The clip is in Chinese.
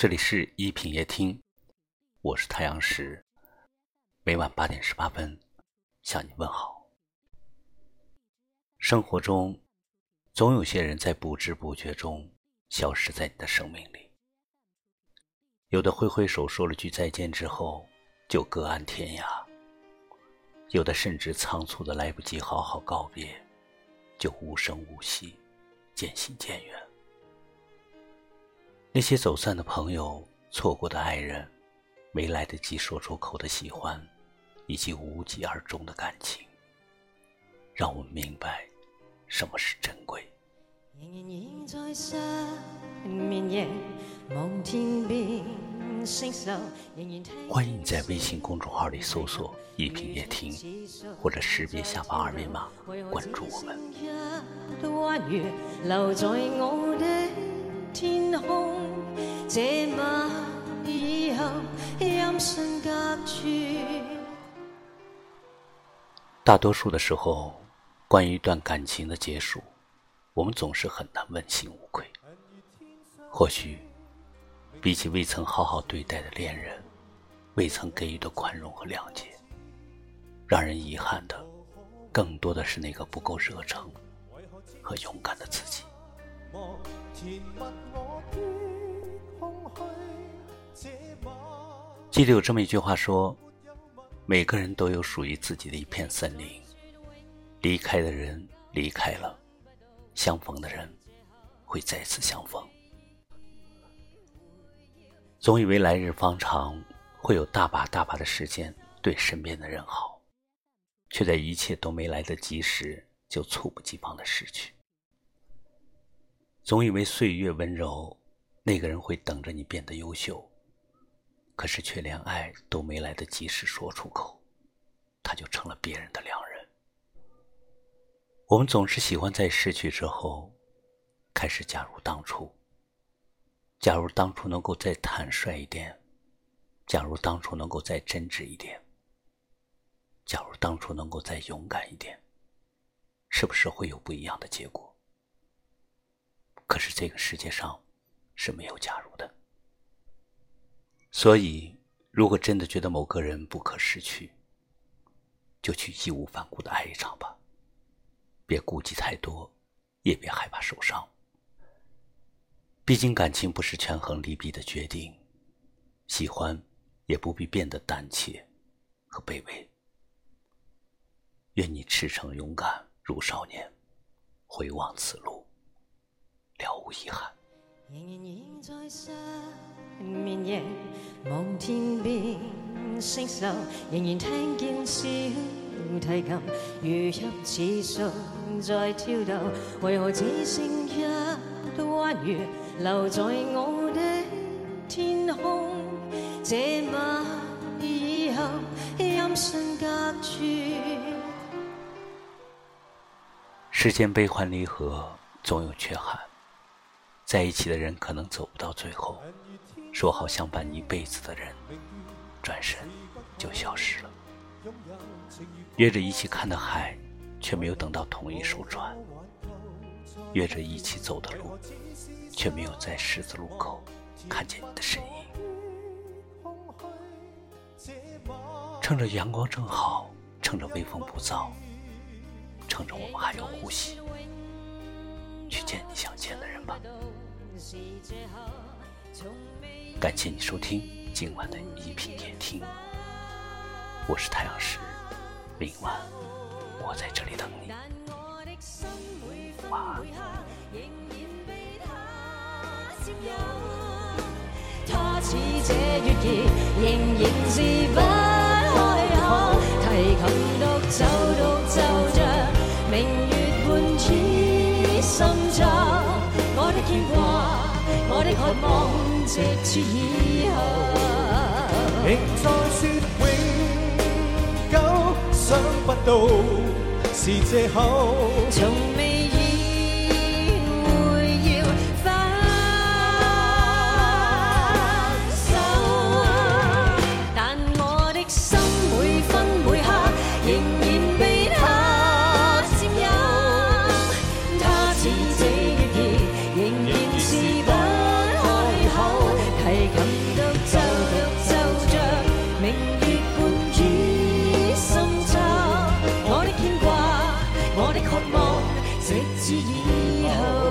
这里是一品夜听，我是太阳石，每晚八点十八分向你问好。生活中，总有些人在不知不觉中消失在你的生命里，有的挥挥手说了句再见之后就各安天涯，有的甚至仓促的来不及好好告别，就无声无息，渐行渐远。那些走散的朋友、错过的爱人、没来得及说出口的喜欢，以及无疾而终的感情，让我们明白什么是珍贵。欢迎你在微信公众号里搜索“一品夜听”，或者识别下方二维码关注我们。天空这以后音隔大多数的时候，关于一段感情的结束，我们总是很难问心无愧。或许，比起未曾好好对待的恋人，未曾给予的宽容和谅解，让人遗憾的，更多的是那个不够热诚和勇敢的自己。记得有这么一句话说：“每个人都有属于自己的一片森林，离开的人离开了，相逢的人会再次相逢。总以为来日方长，会有大把大把的时间对身边的人好，却在一切都没来得及时，就猝不及防的失去。”总以为岁月温柔，那个人会等着你变得优秀，可是却连爱都没来得及时说出口，他就成了别人的良人。我们总是喜欢在失去之后，开始假如当初。假如当初能够再坦率一点，假如当初能够再真挚一点，假如当初能够再勇敢一点，是不是会有不一样的结果？是这个世界上是没有假如的，所以如果真的觉得某个人不可失去，就去义无反顾的爱一场吧，别顾忌太多，也别害怕受伤。毕竟感情不是权衡利弊的决定，喜欢也不必变得胆怯和卑微。愿你赤诚勇敢如少年，回望此路。遗憾。仍然现在失眠夜，望天边星宿，仍然听见小提琴如泣似诉在跳动。为何只剩一弯月留在我的天空？这晚以后音讯隔绝。世间悲欢离合，总有缺憾。在一起的人可能走不到最后，说好相伴一辈子的人，转身就消失了。约着一起看的海，却没有等到同一艘船；约着一起走的路，却没有在十字路口看见你的身影。趁着阳光正好，趁着微风不燥，趁着我们还有呼吸。去见你想见的人吧。感谢你收听今晚的一品夜听，我是太阳石，明晚我在这里等你。晚安。渴望，直至以后。仍在说永久，想不到是借口。以后。